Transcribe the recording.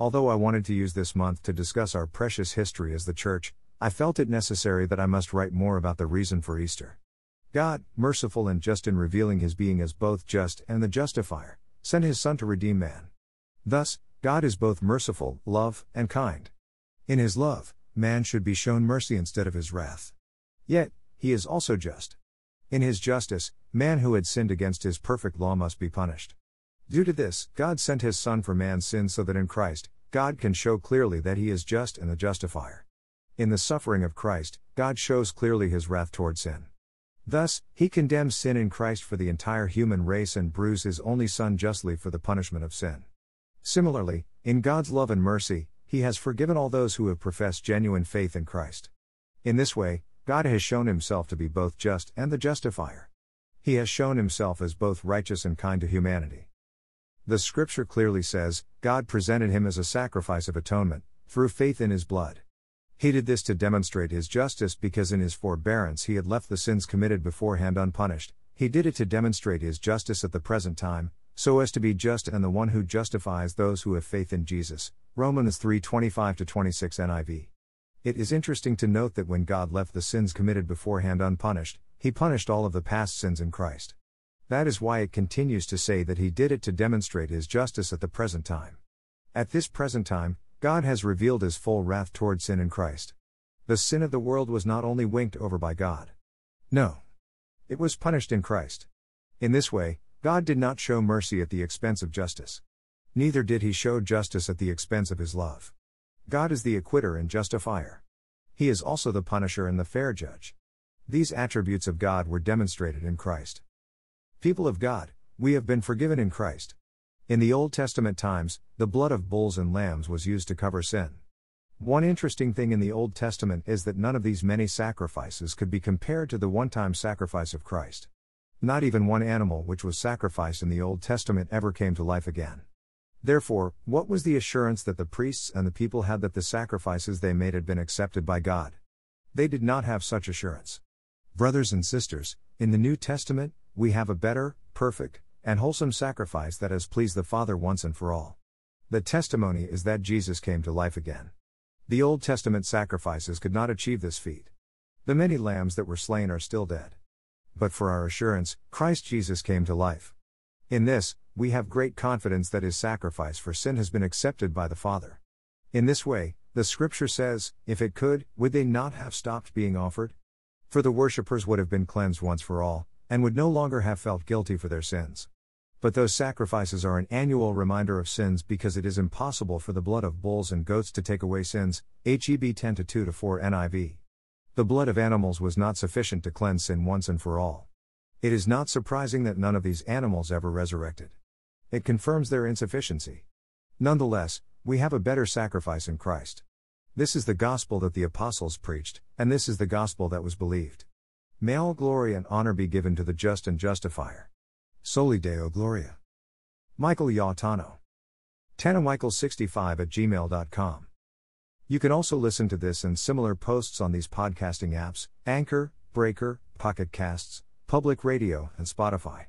Although I wanted to use this month to discuss our precious history as the Church, I felt it necessary that I must write more about the reason for Easter. God, merciful and just in revealing his being as both just and the justifier, sent his Son to redeem man. Thus, God is both merciful, love, and kind. In his love, man should be shown mercy instead of his wrath. Yet, he is also just. In his justice, man who had sinned against his perfect law must be punished. Due to this, God sent his Son for man's sins so that in Christ, God can show clearly that he is just and the justifier. In the suffering of Christ, God shows clearly his wrath toward sin. Thus, he condemns sin in Christ for the entire human race and bruised his only Son justly for the punishment of sin. Similarly, in God's love and mercy, he has forgiven all those who have professed genuine faith in Christ. In this way, God has shown himself to be both just and the justifier. He has shown himself as both righteous and kind to humanity. The scripture clearly says, God presented him as a sacrifice of atonement, through faith in his blood. He did this to demonstrate his justice because in his forbearance he had left the sins committed beforehand unpunished. He did it to demonstrate his justice at the present time, so as to be just and the one who justifies those who have faith in Jesus. Romans 3:25 26 NIV. It is interesting to note that when God left the sins committed beforehand unpunished, he punished all of the past sins in Christ. That is why it continues to say that he did it to demonstrate his justice at the present time. At this present time, God has revealed his full wrath toward sin in Christ. The sin of the world was not only winked over by God. No. It was punished in Christ. In this way, God did not show mercy at the expense of justice. Neither did he show justice at the expense of his love. God is the acquitter and justifier. He is also the punisher and the fair judge. These attributes of God were demonstrated in Christ. People of God, we have been forgiven in Christ. In the Old Testament times, the blood of bulls and lambs was used to cover sin. One interesting thing in the Old Testament is that none of these many sacrifices could be compared to the one time sacrifice of Christ. Not even one animal which was sacrificed in the Old Testament ever came to life again. Therefore, what was the assurance that the priests and the people had that the sacrifices they made had been accepted by God? They did not have such assurance. Brothers and sisters, in the New Testament, we have a better, perfect, and wholesome sacrifice that has pleased the Father once and for all. The testimony is that Jesus came to life again. The Old Testament sacrifices could not achieve this feat. The many lambs that were slain are still dead. But for our assurance, Christ Jesus came to life. In this, we have great confidence that his sacrifice for sin has been accepted by the Father. In this way, the scripture says, if it could, would they not have stopped being offered? For the worshippers would have been cleansed once for all, and would no longer have felt guilty for their sins. But those sacrifices are an annual reminder of sins because it is impossible for the blood of bulls and goats to take away sins. HEB 10 to 2 to 4 NIV. The blood of animals was not sufficient to cleanse sin once and for all. It is not surprising that none of these animals ever resurrected. It confirms their insufficiency. Nonetheless, we have a better sacrifice in Christ. This is the gospel that the apostles preached, and this is the gospel that was believed. May all glory and honor be given to the just and justifier. Soli Deo Gloria. Michael Yautano. TanaMichael65 at gmail.com. You can also listen to this and similar posts on these podcasting apps Anchor, Breaker, Pocket Casts, Public Radio, and Spotify.